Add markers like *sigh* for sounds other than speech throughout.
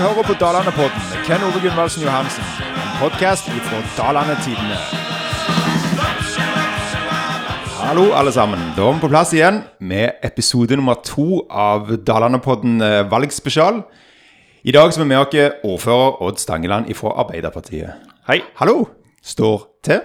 hører på Dalane-podden med Ken Ove Gunvaldsen Johansen. En podkast fra Dalane Tidene. Hallo, alle sammen. Da er vi på plass igjen med episode nummer to av Dalane-podden eh, valgspesial. I dag så er vi med oss ordfører Odd Stangeland fra Arbeiderpartiet. Hei. Hallo. Står til?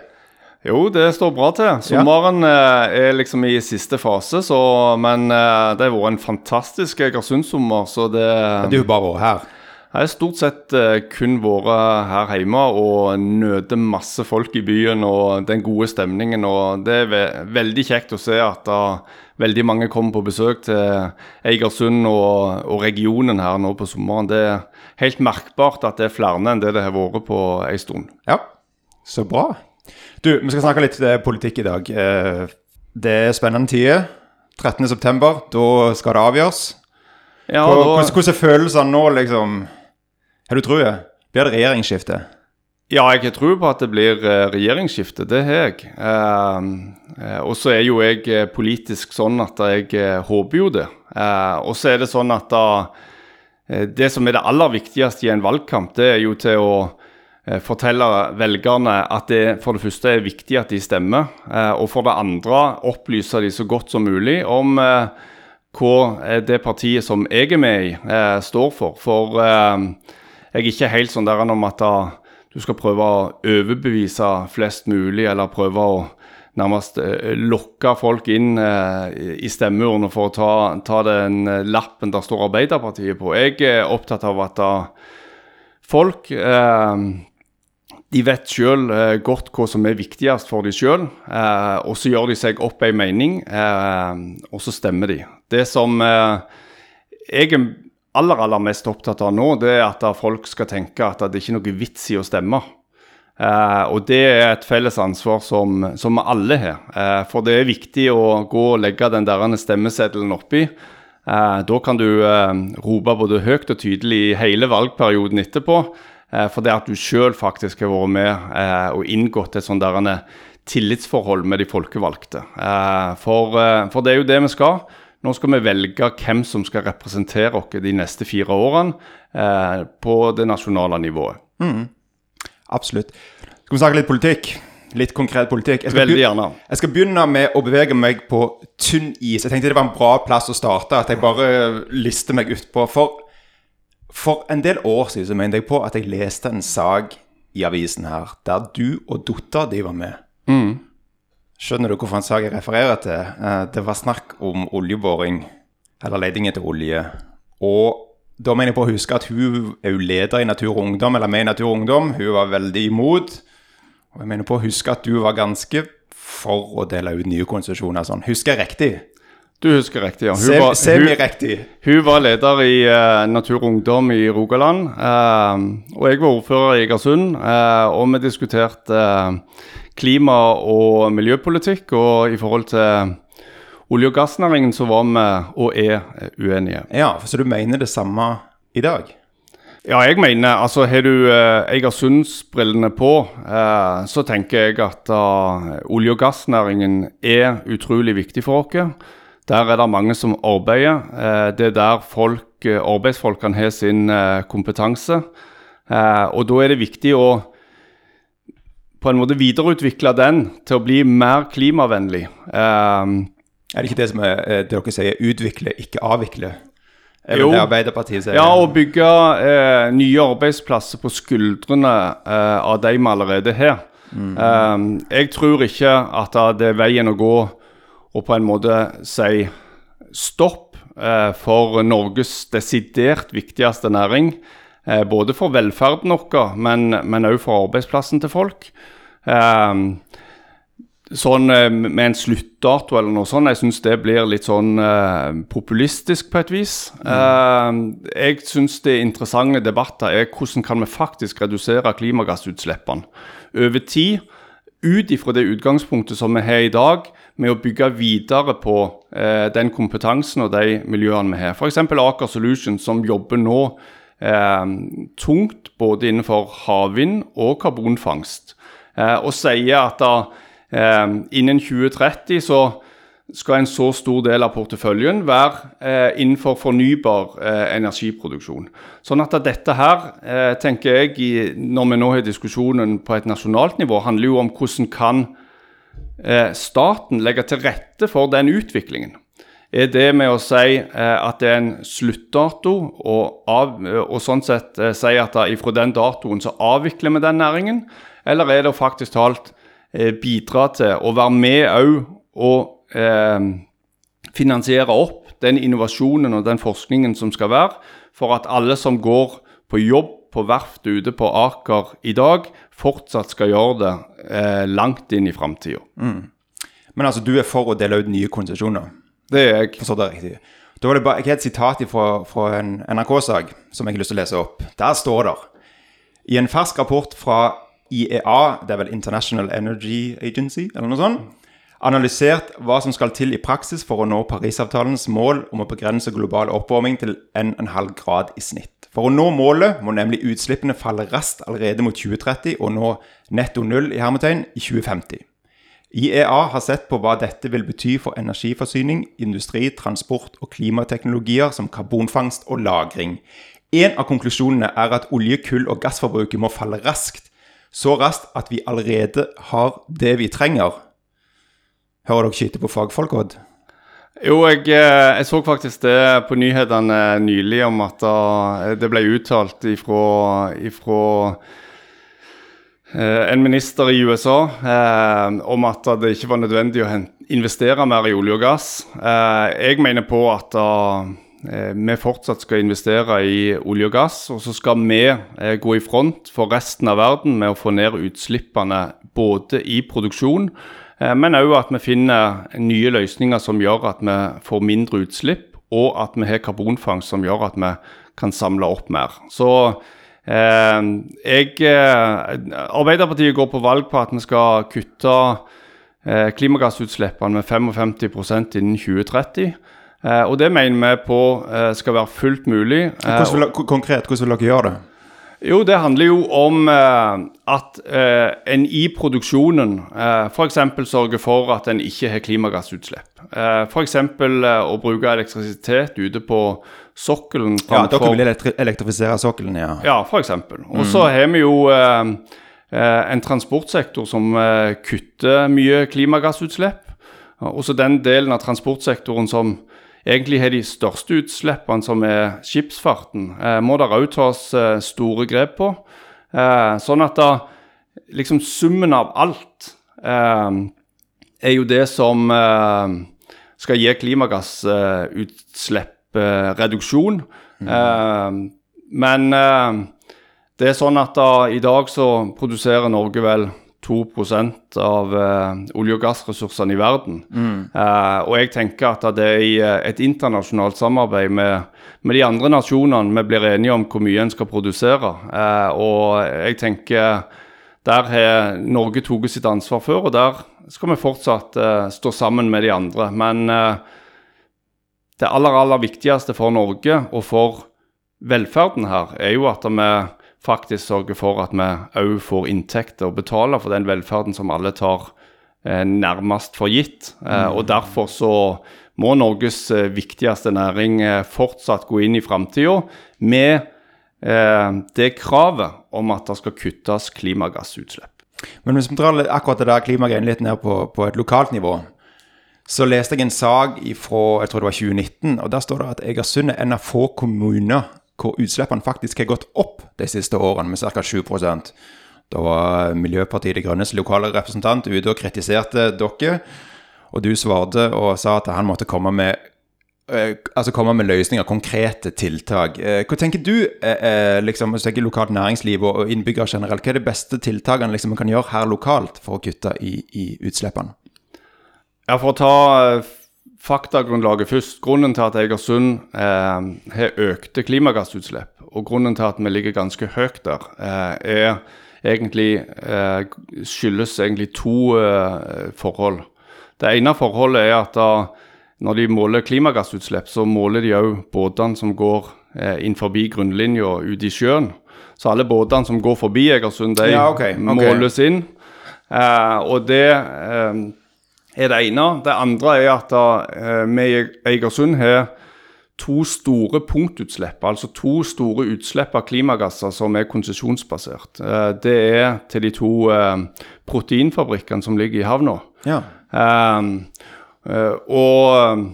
Jo, det står bra til. Sommeren ja. er liksom i siste fase, så, men eh, det har vært en fantastisk Egersund-sommer. Så det er har bare vært her. Jeg har stort sett eh, kun vært her hjemme og nøter masse folk i byen og den gode stemningen. Og det er ve veldig kjekt å se at da veldig mange kommer på besøk til Egersund og, og regionen her nå på sommeren. Det er helt merkbart at det er flere enn det det har vært på en stund. Ja, så bra. Du, vi skal snakke litt eh, politikk i dag. Eh, det er spennende tider. 13.9, da skal det avgjøres. Ja, Hvordan hvordan er følelsene nå, liksom? Har du trua? Blir det regjeringsskifte? Ja, jeg tror på at det blir eh, regjeringsskifte. Det har jeg. Eh, eh, og så er jo jeg eh, politisk sånn at jeg håper jo det. Og så er det sånn at da, det som er det aller viktigste i en valgkamp, det er jo til å fortelle velgerne at det for det første er viktig at de stemmer, og for det andre opplyse de så godt som mulig om hva det partiet som jeg er med i, står for. For jeg er ikke helt sånn der om at du skal prøve å overbevise flest mulig, eller prøve å nærmest eh, lokke folk inn eh, i stemmeurnene for å ta, ta den eh, lappen der står Arbeiderpartiet på. Jeg er opptatt av at folk de vet sjøl godt hva som er viktigst for dem sjøl, og så gjør de seg opp ei mening, og så stemmer de. Det som jeg er aller aller mest opptatt av nå, det er at folk skal tenke at det ikke er noe vits i å stemme. Eh, og det er et felles ansvar som, vi alle har. Eh, for det er viktig å gå og legge den der stemmeseddelen oppi. Eh, da kan du eh, rope både høyt og tydelig i hele valgperioden etterpå. Eh, for det at du sjøl faktisk har vært med eh, og inngått et sånt der tillitsforhold med de folkevalgte. For, for det er jo det vi skal. Nå skal vi velge hvem som skal representere oss de neste fire årene eh, på det nasjonale nivået. Absolutt. Skal vi snakke litt politikk? Litt konkret politikk. Jeg skal, Veldig gjerne. jeg skal begynne med å bevege meg på tynn is. Jeg tenkte det var en bra plass å starte, at jeg bare lister meg utpå. For, for en del år siden så mente jeg på at jeg leste en sak i avisen her, der du og dattera di var med. Skjønner du hvorfor en sak jeg refererer til? Eh, Det var snakk om oljeboring, eller leting etter olje. Og da mener jeg på å huske at hun er jo leder i Natur og Ungdom, eller med i Natur og Ungdom. Hun var veldig imot. Og jeg mener på å huske at du var ganske for å dele ut nye konsesjoner. Sånn. Husker jeg riktig? Du husker riktig, ja. Hun, Se- var, hun, Semi-riktig. hun var leder i uh, Natur og Ungdom i Rogaland. Uh, og jeg var ordfører i Egersund. uh, og vi diskuterte klima- og miljøpolitikk. Og i forhold til olje- og gassnæringen så var vi, og er, eh, uenige. Ja, så du mener det samme i dag? Ja, jeg mener, altså har du eh, Egersundsbrillene på, eh, så tenker jeg at eh, olje- og gassnæringen er utrolig viktig for oss. Der er det mange som arbeider. Eh, det er der folk, arbeidsfolkene har sin kompetanse. Og da er det viktig å på en måte videreutvikle den til å bli mer klimavennlig. Um, Er det ikke det som er, eh, det dere sier, utvikle, ikke avvikle? Er Jo. det Arbeiderpartiet sier? Ja, å bygge eh, nye arbeidsplasser på skuldrene eh, av de vi allerede har. Eh, jeg tror ikke at det er veien å gå å på en måte si stopp eh, for Norges desidert viktigste næring. Eh, både for velferden vår, men òg for arbeidsplassen til folk. Eh, sånn eh, med en sluttdato eller noe sånt. Jeg syns det blir litt sånn eh, populistisk på et vis. Eh, jeg syns det interessante debatter er hvordan kan vi faktisk redusere klimagassutslippene over tid. Ut ifra det utgangspunktet som vi har i dag, med å bygge videre på eh, den kompetansen og de miljøene vi har. F.eks. Aker Solutions, som jobber nå tungt både innenfor havvind og karbonfangst. Eh, og sier at da, eh, innen 2030 så, skal en så stor del av porteføljen være eh, innenfor fornybar eh, energiproduksjon. Sånn at dette her, eh, tenker jeg, i, når vi nå har diskusjonen på et nasjonalt nivå, handler jo om hvordan kan eh, staten legge til rette for den utviklingen. Er det med å si eh, at det er en sluttdato, og, av, og sånn sett eh, si at da, ifra den datoen så avvikler vi den næringen, eller er det faktisk talt bidra til å være med òg og eh, finansiere opp den innovasjonen og den forskningen som skal være, for at alle som går på jobb på verftet ute på Aker i dag, fortsatt skal gjøre det eh, langt inn i framtida. Mm. Men altså, du er for å dele ut nye konsesjoner? Det er jeg. Forstår det riktig. Da var det bare, Jeg har et sitat fra, fra en NRK-sak som jeg har lyst til å lese opp. Der står det I en fersk rapport fra IEA, det er vel International Energy Agency, eller noe sånt, analysert hva som skal til i praksis for å nå Parisavtalens mål om å begrense global oppvarming til 1,5 grad i snitt. For å nå målet må nemlig utslippene falle raskt allerede mot 2030 og nå netto null i hermetegn i 2050. IEA har sett på hva dette vil bety for energiforsyning, industri, transport og klimateknologier som karbonfangst og -lagring. En av konklusjonene er at olje-, kull- og gassforbruket må falle raskt. Så raskt at vi allerede har det vi trenger Hører dere skyte på fagfolk, Odd? Jo, jeg, eh, jeg, så faktisk det på nyhetene nylig om at det ble uttalt ifra, ifra eh, en minister i USA eh, om at det ikke var nødvendig å investere mer i olje og gass. Eh, jeg mener på at eh, vi fortsatt skal investere i olje og gass, og så skal vi eh, gå i front for resten av verden med å få ned utslippene både i produksjon Eh, men òg at vi finner nye løsninger som gjør at vi får mindre utslipp, og at vi har karbonfangst som gjør at vi kan samle opp mer. Så eh, jeg, eh, Arbeiderpartiet går på valg på at vi skal kutte eh, klimagassutslippene med 55% innen 2030. Eh, og det mener vi på eh, skal være fullt mulig. Hvordan vil, konkret, hvordan vil dere gjøre det? Jo, det handler jo om eh, at eh, en i produksjonen eh, f.eks. sørger for at en ikke har klimagassutslipp. Eh, f.eks. Eh, å bruke elektrisitet ute på sokkelen. Ja, dere vil elektrifisere sokkelen, ja. Ja, f.eks. Og så mm. har vi jo eh, eh, en transportsektor som kutter mye klimagassutslipp. Også den delen av transportsektoren som egentlig har de største utslippene, som er skipsfarten, eh, må det òg tas eh, store grep på. Eh, sånn at da liksom summen av alt eh, er jo det som eh, skal gi klimagassutslippsreduksjon. Mm. men det er sånn at da, i dag så produserer Norge vel 2 av uh, olje- og gassressursene i verden. Mm. Uh, og jeg tenker at det er i uh, et internasjonalt samarbeid med, med, de andre nasjonene vi blir enige om hvor mye en skal produsere. og jeg tenker der har Norge tatt sitt ansvar før, og der skal vi fortsatt stå sammen med de andre. Men det aller, aller viktigste for Norge og for velferden her, er jo at vi faktisk sørger for at vi òg får inntekter og betaler for den velferden som alle tar eh, nærmest for gitt. Eh, og Derfor så må Norges eh, viktigste næring eh, fortsatt gå inn i framtida med eh, det kravet om at det skal kuttes klimagassutslipp. Men hvis vi drar akkurat det der klimagreiene litt ned på, på, et lokalt nivå, så leste jeg en sak fra jeg tror det var 2019, og der står det at Egersund er en av få kommuner hvor utslippene faktisk har gått opp de siste årene med ca. 7% Da var Miljøpartiet De Grønnes lokale representant ute og kritiserte dere. Og du svarte og sa at han måtte komme med, eh, altså komme med løsninger, konkrete tiltak. Eh, hva tenker du, eh, liksom, hvis tenker lokalt næringsliv og innbyggere generelt, hva er de beste tiltakene liksom, man kan gjøre her lokalt for å kutte i, i utslippene? Ja, For å ta faktagrunnlaget først. Grunnen til at Egersund eh, har økte klimagassutslipp, og grunnen til at vi ligger ganske høyt der, eh, er egentlig, eh, skyldes egentlig to eh, forhold. Det ene forholdet er at da, når de måler klimagassutslipp, så måler de òg båtene som går eh, inn forbi grunnlinja ute i sjøen. Så alle båtene som går forbi Egersund, de ja, okay, okay. måles inn. Eh, og det er det ene. Det andre er at uh, vi i Egersund har to store punktutslipp, altså to store utslipp av klimagasser som er konsesjonsbasert. Uh, det er til de to uh, proteinfabrikkene som ligger i havna. Ja. og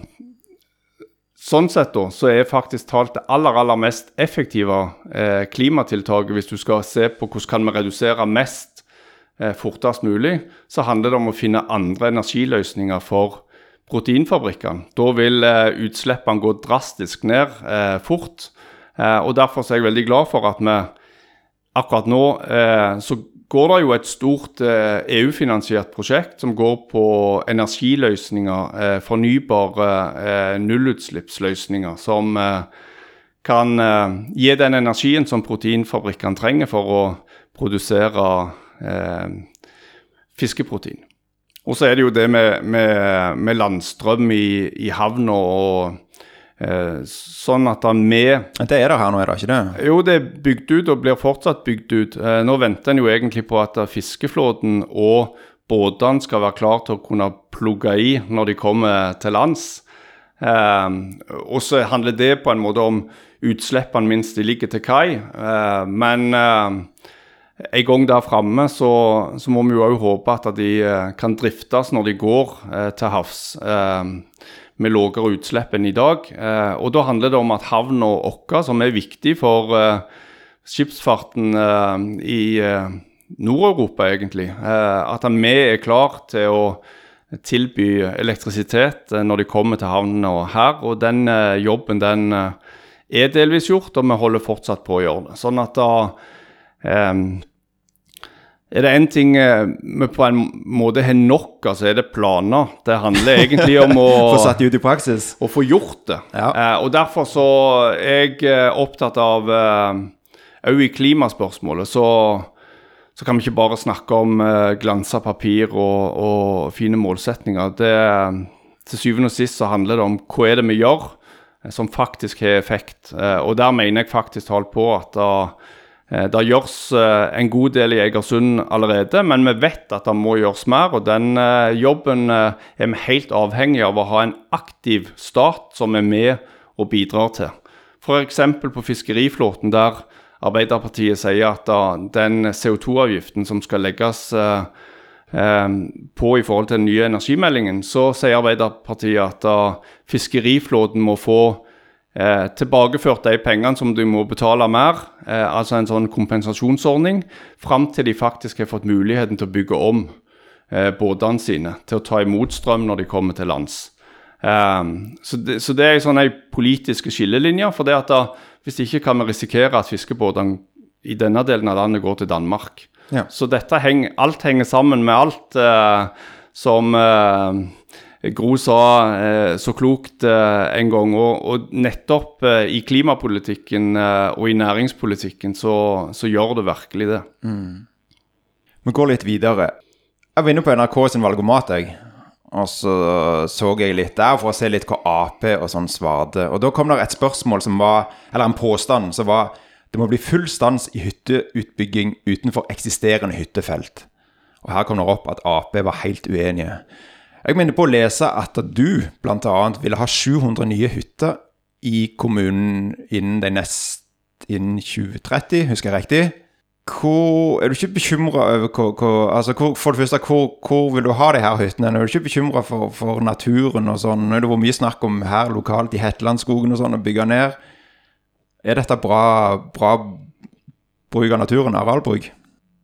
Sånn sett da, så er faktisk talt det aller aller mest effektive eh, klimatiltaket, hvis du skal se på hvordan kan vi redusere mest eh, fortest mulig, så handler det om å finne andre energiløsninger for proteinfabrikkene. Da vil eh, utslippene gå drastisk ned eh, fort. Eh, og Derfor er jeg veldig glad for at vi akkurat nå eh, så går det jo et stort eh, EU-finansiert prosjekt som går på energiløsninger, eh, fornybare eh, nullutslippsløsninger, som eh, kan eh, gi den energien som proteinfabrikkene trenger for å produsere eh, fiskeprotein. Og så er det jo det med, med, med landstrøm i, i havna og Eh, sånn at vi Det er det her nå, er det ikke det? Jo, det er bygd ut og blir fortsatt bygd ut. Eh, nå venter en jo egentlig på at fiskeflåten og båtene skal være klar til å kunne plugge i når de kommer til lands. Eh, og så handler det på en måte om utslippene minst de ligger til kai. Eh, men eh, en gang der framme så, så, må vi jo òg håpe at de eh, kan driftes når de går til havs med lavere utslipp enn i dag. Eh, og Da handler det om at havna vår, som er viktig for eh, skipsfarten eh, i eh, Nord-Europa, egentlig, eh, at vi er klar til å tilby elektrisitet eh, når de kommer til havnene her. Og den jobben den er delvis gjort, og vi holder fortsatt på å gjøre det. Sånn at da er det én ting eh, vi på en måte har nok av, så er det planer. Det handler egentlig om å *laughs* Få satt ut i praksis? Å få gjort det. Ja. Eh, og Derfor så er jeg eh, opptatt av Òg eh, i klimaspørsmålet så, så, kan vi ikke bare snakke om eh, glansa papir og, og, fine målsetninger. Det, til syvende og sist så handler det om hva er det vi gjør eh, som faktisk har effekt. og der mener jeg faktisk holdt på at da Eh, det gjøres eh, en god del i Egersund allerede, men vi vet at det må gjøres mer. og Den eh, jobben er vi helt avhengig av å ha en aktiv stat som er med og bidrar til. F.eks. på fiskeriflåten, der Arbeiderpartiet sier at den CO2-avgiften som skal legges på i forhold til den nye energimeldingen, så sier Arbeiderpartiet at fiskeriflåten må få eh, tilbakeført de pengene som du må betale mer, eh, altså en sånn kompensasjonsordning, fram til de faktisk har fått muligheten til å bygge om eh, båtene sine til å ta imot strøm når de kommer til lands. Um, så, det, så, det, er sånn ei politiske skillelinje. For det at da, hvis ikke kan vi risikere at fiskebåtene i denne delen av landet går til Danmark. Ja. Så dette henger, alt henger sammen med alt uh, som uh, Gro sa eh, så klokt eh, en gang. Og, nettopp eh, i klimapolitikken og i næringspolitikken så, så, gjør det virkelig det. Mm. Vi går litt videre. Jeg var inne på NRK sin valgomat, jeg. Og så så jeg litt der for å se litt hva Ap og sånn svarte. Og da kom det et spørsmål som var Eller en påstand som var det må bli full stans i hytteutbygging utenfor eksisterende hyttefelt. Og her kom det opp at Ap var helt uenige. Jeg mener på å lese at du bl.a. ville ha 700 nye hytter i kommunen innen, de nest, innen 2030, husker jeg riktig? Hvor, er du ikke bekymra over hvor, hvor, altså hvor, For det første, hvor, vil du ha de her hyttene? Er du ikke bekymra for, for, naturen og sånn? Det har vært mye snakk om her lokalt i Hetlandskogen og sånn, å bygge ned. Er dette bra, bra bruk av naturen, arealbruk?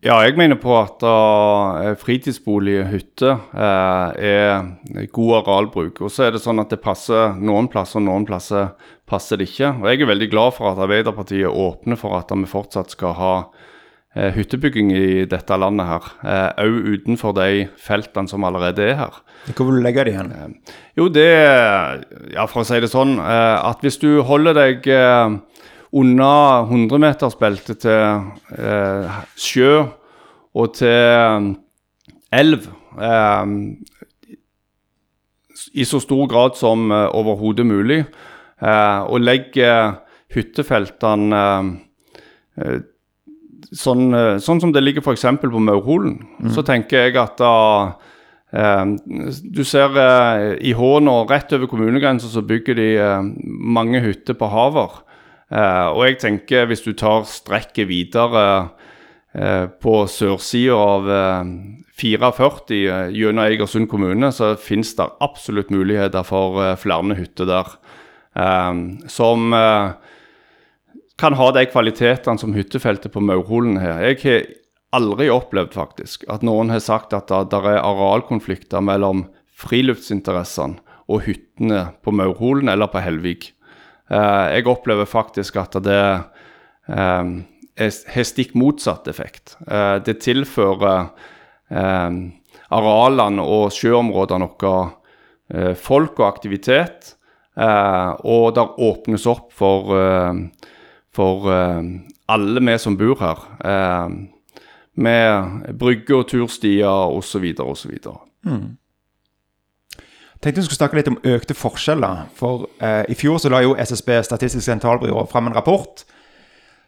Ja, jeg mener på at uh, fritidsbolig og hytte uh, er god arealbruk. Og så er det sånn at det passer noen plasser, og noen plasser passer det ikke. Og jeg er veldig glad for at Arbeiderpartiet åpner for at vi fortsatt skal ha uh, hyttebygging i dette landet her. Òg utenfor de feltene som allerede er her. Hvor vil du legge det igjen? jo, det Ja, for å si det sånn, at hvis du holder deg under 100-metersbeltet til eh, sjø og til eh, elv eh, i så stor grad som eh, overhodet mulig. Eh, og legger hyttefeltene eh, sånn, sånn, som det ligger f.eks. på Maurholen, mm. så tenker jeg at da du ser i Hån og rett over kommunegrensa så bygger de mange hytter på haver. Og jeg tenker hvis du tar strekket videre på sørsida av 44 gjennom Egersund kommune, så finnes det absolutt muligheter for flere hytter der. som kan ha de kvalitetene som hyttefeltet på Maurholen har. Jeg har aldri opplevd faktisk at noen har sagt at det er arealkonflikter mellom friluftsinteressene og hyttene på Maurholen eller på Helvig. Eh, jeg opplever faktisk at det eh, har stikk motsatt effekt. Eh, det tilfører arealene og sjøområdene våre folk og aktivitet. og det åpnes opp for for alle vi som bor her. Med brygger og turstier osv. osv. Mm. Tenkte vi skulle snakke litt om økte forskjeller. For eh, I fjor så la jo SSB, Statistisk sentralbyrå, fram en rapport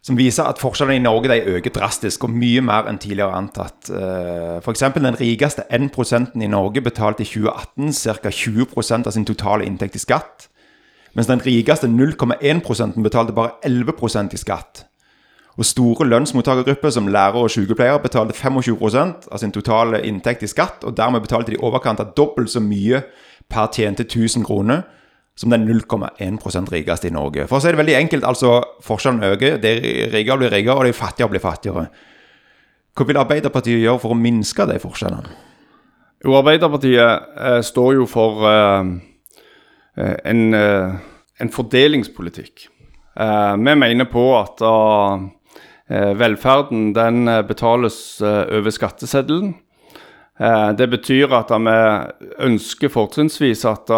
som viser at forskjellene i Norge de øker drastisk og mye mer enn tidligere antatt. Eh, F.eks. den rikeste 1 i Norge betalte i 2018 ca. 20% av sin totale inntekt i skatt mens den rikeste 0,1 betalte bare 11% i skatt. Og store lønnsmottakergrupper som lærere og sykepleiere betalte 25% av sin totale inntekt i skatt, og dermed betalte de overkant av dobbelt så mye per tjente 1000 kroner som den 0,1% rikeste i Norge. For å si det veldig enkelt, altså forskjellen øker. De rike blir rikere, og de fattige blir fattigere. Hva vil Arbeiderpartiet gjøre for å minske de forskjellene? Jo, Arbeiderpartiet eh, står jo for eh Eh, en, eh, en, fordelingspolitikk. Eh, vi mener på at velferden den betales over skatteseddelen. Det betyr at vi ønsker fortrinnsvis at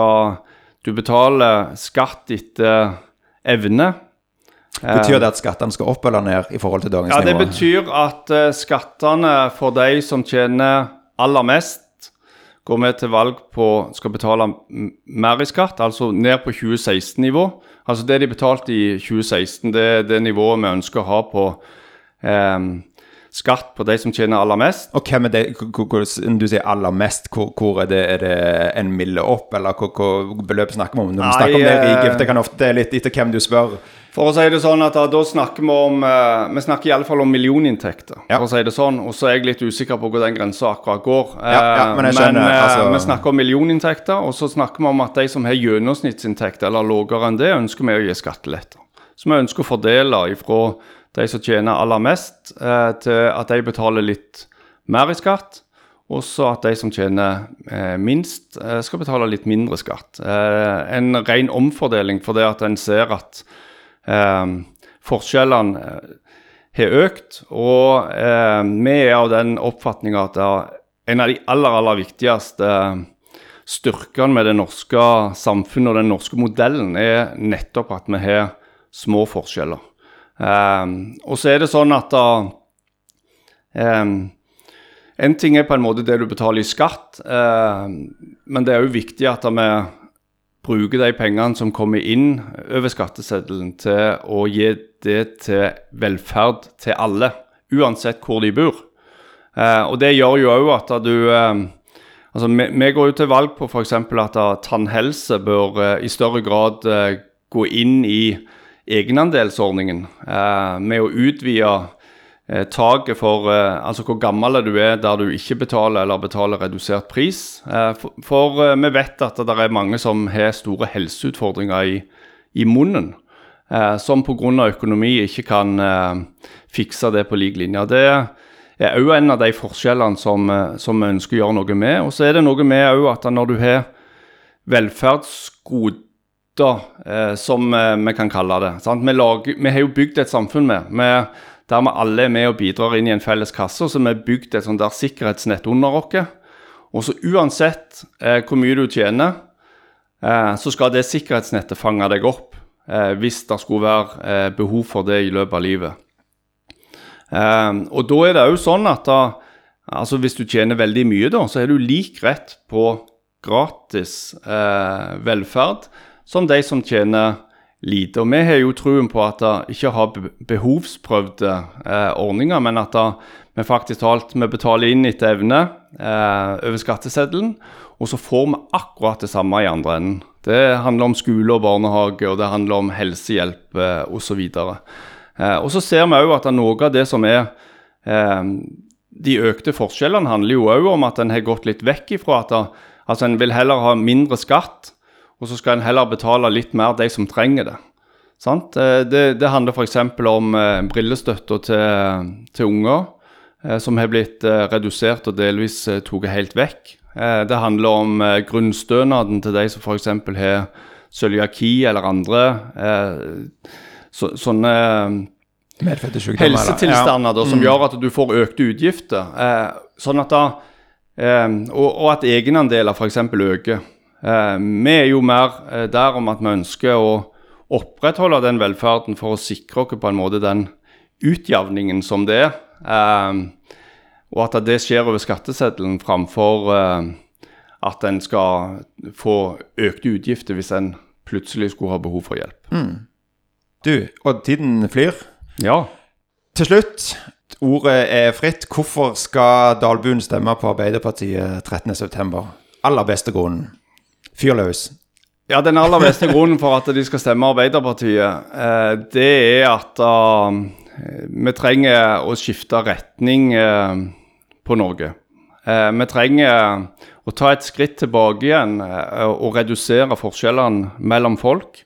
du betaler skatt etter evne. Betyr det at skattene skal opp eller ned i forhold til dagens nivå? Ja, Det betyr at skattene for de som tjener aller mest, går vi til valg på skal betale mer i skatt, altså ned på 2016-nivå. Altså Det de betalte i 2016, det er det nivået vi ønsker å ha på eh, skatt på de som tjener aller mest. Og hvem er det, Du sier aller mest, hvor, hvor er, det, er det en mille opp, eller hva, hva beløp snakker vi om? Når vi snakker om det rike, for det kan ofte litt etter hvem du spør. For å si det sånn at Da snakker vi om uh, Vi snakker iallfall om millioninntekter. Ja. for å si det sånn, Og så er jeg litt usikker på hvor den grensa akkurat går. Ja, ja, men jeg skjønner, men, altså... vi snakker om millioninntekter, og så snakker vi om at de som har gjennomsnittsinntekt eller lavere enn det, ønsker vi å gi skatteletter. Så vi ønsker å fordele ifra de som tjener aller mest, uh, til at de betaler litt mer i skatt. Også at de som tjener eh, minst, eh, skal betale litt mindre skatt. Eh, en ren omfordeling for det at en ser at eh, forskjellene eh, har økt. Og eh, vi er av den oppfatninga at en av de aller, aller viktigste styrkene med det norske samfunnet og den norske modellen er nettopp at vi har små forskjeller. Um, og så er det sånn at uh, um, En ting er på en måte det du betaler i skatt, uh, men det er òg viktig at vi bruke de pengene som kommer inn over skatteseddelen, til å gi det til velferd til alle, uansett hvor de bor. Eh, og Det gjør jo òg at du eh, altså vi, vi, går jo til valg på f.eks. at tannhelse bør uh, i større grad uh, gå inn i egenandelsordningen eh, med å utvide eh, taket for eh, altså hvor gammel du er der du ikke betaler eller betaler redusert pris. For, for vi vet at det er mange som har store helseutfordringer i, i munnen. Som pga. økonomi ikke kan fikse det på lik linje. Det er òg en av de forskjellene som, som, vi ønsker å gjøre noe med. Og så er det noe med at når du har velferdsgoder, som vi kan kalle det vi, lager, vi, har jo bygd et samfunn med. med der vi alle er med og bidrar inn i en felles kasse. Så vi har bygd et sånt der sikkerhetsnett under oss. Og så uansett eh, hvor mye du tjener, eh, så skal det sikkerhetsnettet fange deg opp eh, hvis det skulle være eh, behov for det i løpet av livet. Eh, og da er det òg sånn at da, altså hvis du tjener veldig mye, da, så er du lik rett på gratis eh, velferd som de som tjener lite. Og vi har jo troen på at det ikke har behovsprøvde eh, ordninger, men at det, vi faktisk talt, vi betaler inn etter evne eh, over skatteseddelen, og så får vi akkurat det samme i andre enden. Det handler om skole og barnehage, og det handler om helsehjelp eh, osv. Eh, og så ser vi òg at noe av det som er eh, De økte forskjellene handler jo òg om at en har gått litt vekk ifra at altså en vil heller ha mindre skatt og så skal en heller betale litt mer de som trenger det. Sant? Eh, det, det handler f.eks. om eh, brillestøtta til, til, unger, eh, som har blitt redusert og delvis tatt helt vekk. Det handler om grunnstønaden til de som f.eks. har cøliaki eller andre så, sånne helsetilstander ja. som mm. gjør at du får økte utgifter. sånn at da, og, og at egenandeler f.eks. øker. Eh, vi er jo mer eh, der om at vi ønsker å opprettholde den velferden for å sikre oss på en måte den utjevningen som det er. Eh, og at det skjer over skatteseddelen framfor at en skal få økte utgifter hvis en plutselig skulle ha behov for hjelp. Mm. Du, og tiden flyr. Ja. Til slutt, ordet er fritt. Hvorfor skal Dalbuen stemme på Arbeiderpartiet 13.9.? Aller beste grunnen. Fyr løs. Ja, Den aller beste grunnen for at de skal stemme Arbeiderpartiet, eh, det er at uh, vi trenger å skifte retning uh, på Norge. Uh, vi trenger å ta et skritt tilbake igjen og redusere forskjellene mellom folk.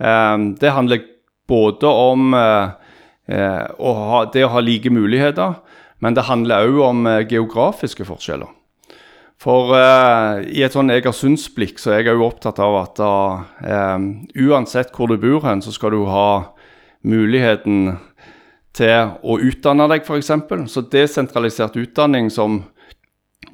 det handler både om å ha, det å ha like muligheter, men det handler òg om geografiske forskjeller. For eh, i et sånn Egersundsblikk så er jeg jo opptatt av at da, eh, uansett hvor du bor hen, så skal du ha muligheten til å utdanne deg, f.eks. Så desentralisert utdanning som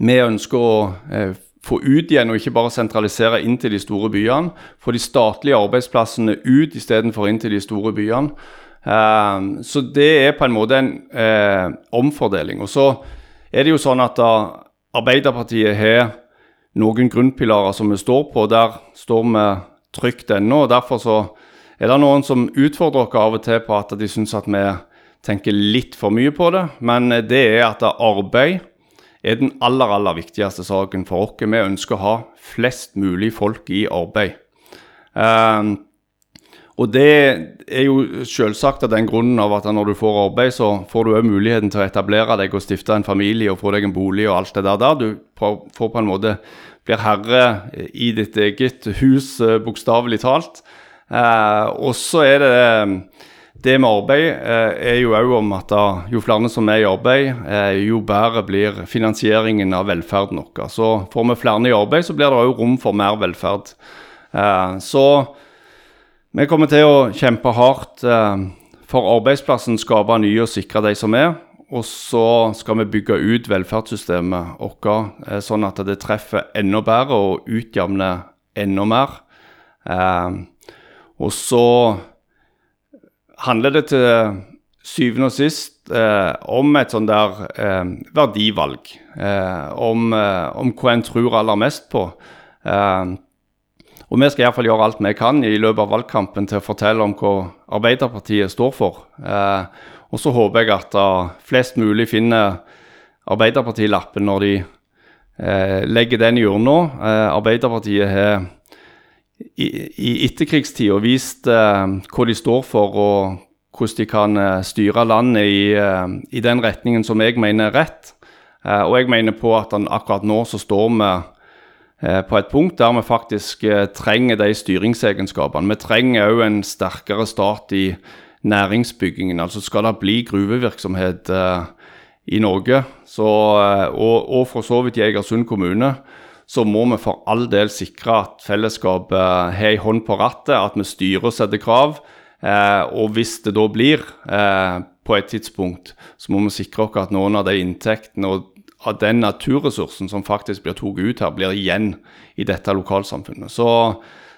vi ønsker å eh, få ut igjen, og ikke bare sentralisere inn til de store byene. Få de statlige arbeidsplassene ut istedenfor inn til de store byene. så det er på en måte en omfordeling. Og så er det jo sånn at da Arbeiderpartiet har noen grunnpilarer som vi står på. Der står vi trygt ennå. og Derfor så er det noen som utfordrer oss av og til på at de syns at vi tenker litt for mye på det. Men det er at arbeid er den aller, aller viktigste saken for oss. Vi ønsker å ha flest mulig folk i arbeid. Um, og det er jo selvsagt av den grunnen av at når du får arbeid, så får du òg muligheten til å etablere deg og stifte en familie og få deg en bolig og alt det der. Du får på en måte blir herre i ditt eget hus, eh, bokstavelig talt. Eh, og så er det det med arbeid eh, er jo òg om at da, jo flere som er i arbeid, eh, jo bedre blir finansieringen av velferden vår. Så får vi flere i arbeid, så blir det òg rom for mer velferd. Eh, så vi kommer til å kjempe hardt eh, for arbeidsplassen, skape nye og sikre de som er. Og så skal vi bygge ut velferdssystemet vårt eh, sånn at det treffer enda bedre og utjevner enda mer. Eh, og så handler det til syvende og sist eh, om et sånn der eh, verdivalg. Eh, om, om, hva en tror aller mest på. Eh, og vi skal iallfall gjøre alt vi kan i løpet av valgkampen til å fortelle om hva Arbeiderpartiet står for. Eh, og så håper jeg at uh, flest mulig finner Arbeiderpartilappen når de eh, legger den i urna. Eh, Arbeiderpartiet har i, i etterkrigstida vist eh, hva de står for, og hvordan de kan eh, styre landet i, i, den retningen som jeg mener er rett. og jeg mener på at akkurat nå så står vi på et punkt der vi faktisk eh, trenger de styringsegenskapene. Vi trenger òg en sterkere start i næringsbyggingen. Altså skal det bli gruvevirksomhet eh, i Norge, så, og, og, for så vidt i Egersund kommune, så må vi for all del sikre at fellesskapet har en hånd på rattet, at vi styrer og setter krav. og hvis det da blir på et tidspunkt, så må vi sikre oss at noen av de inntektene og av den naturressursen som faktisk blir tatt ut her, blir igjen i dette lokalsamfunnet. Så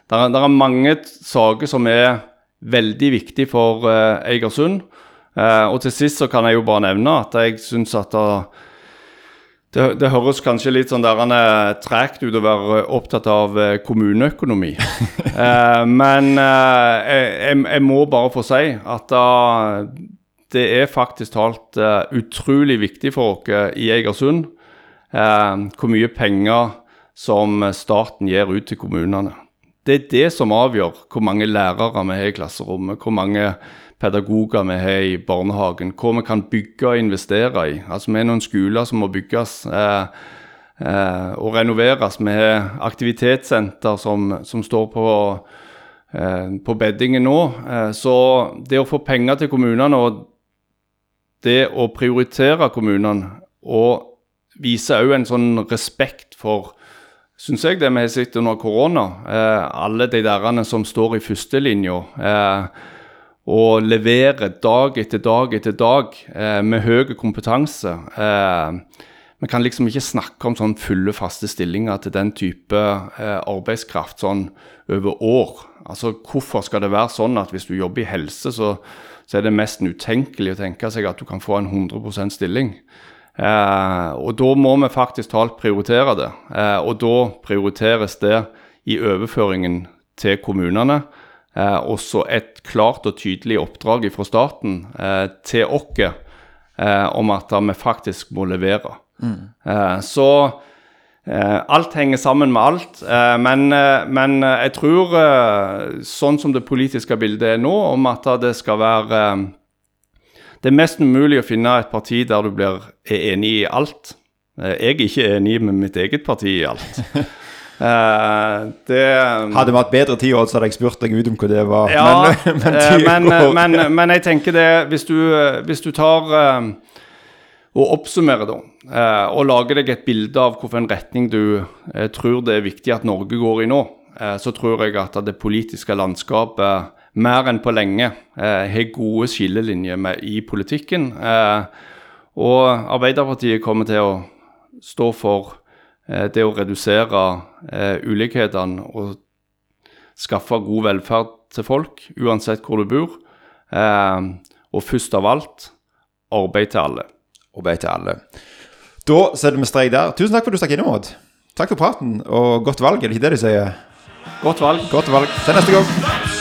det er, er, mange saker som er veldig viktige for uh, Eigersund. Uh, og til sist så kan jeg jo bare nevne at jeg syns at uh, Det, det, høres kanskje litt sånn der han er tregt ut å være opptatt av eh, kommuneøkonomi. *laughs* eh, men eh, jeg, jeg, må bare få si at uh, det er faktisk talt uh, utrolig viktig for oss i Egersund uh, hvor mye penger som staten gir ut til kommunene. Det er det som avgjør hvor mange lærere vi har i klasserommet, hvor mange pedagoger vi har i barnehagen, hva vi kan bygge og investere i. Altså Vi er noen skoler som må bygges eh, eh, og renoveres. Vi har aktivitetssenter som, som står på, eh, på beddingen nå. Eh, så det å få penger til kommunene og det å prioritere kommunene og vise òg en sånn respekt for Syns jeg det vi har sett under korona. Eh, alle de derene som står i førstelinja. Eh, og leverer dag etter dag etter dag eh, med høy kompetanse. Eh, vi kan liksom ikke snakke om sånn fulle, faste stillinger til den type eh, arbeidskraft sånn over år. Altså, Hvorfor skal det være sånn at hvis du jobber i helse, så, så er det mest utenkelig å tenke seg at du kan få en 100% stilling? Eh, og da må vi faktisk talt prioritere det. Eh, og da prioriteres det i overføringen til kommunene. Eh, også et klart og tydelig oppdrag fra staten eh, til oss eh, om at vi faktisk må levere. Mm. Så eh, alt henger sammen med alt. Eh, men, men, jeg tror, sånn som det politiske bildet er nå, om at det skal være Det er mest mulig å finne et parti der du blir, enig i alt. Jeg er ikke enig med mitt eget parti i alt. *laughs* Det, hadde hatt bedre tid, så hadde jeg spurt deg ut om hva det var. Ja, *laughs* men, men, men, men, jeg tenker det Hvis du, hvis du tar og oppsummere, da, og lage deg et bilde av hvilken retning du tror det er viktig at Norge går i nå, så tror jeg at det politiske landskapet mer enn på lenge har gode skillelinjer i politikken. og Arbeiderpartiet kommer til å stå for Eh, det å redusere eh, ulikhetene og skaffe god velferd til folk, uansett hvor du bor. Eh, og først av alt arbeid til alle. Arbeid til alle. Da setter vi strek der. Tusen takk for at du stakk innom, Odd. Takk for praten, og godt valg, er det ikke det de sier? Godt valg. Godt valg. Til neste gang.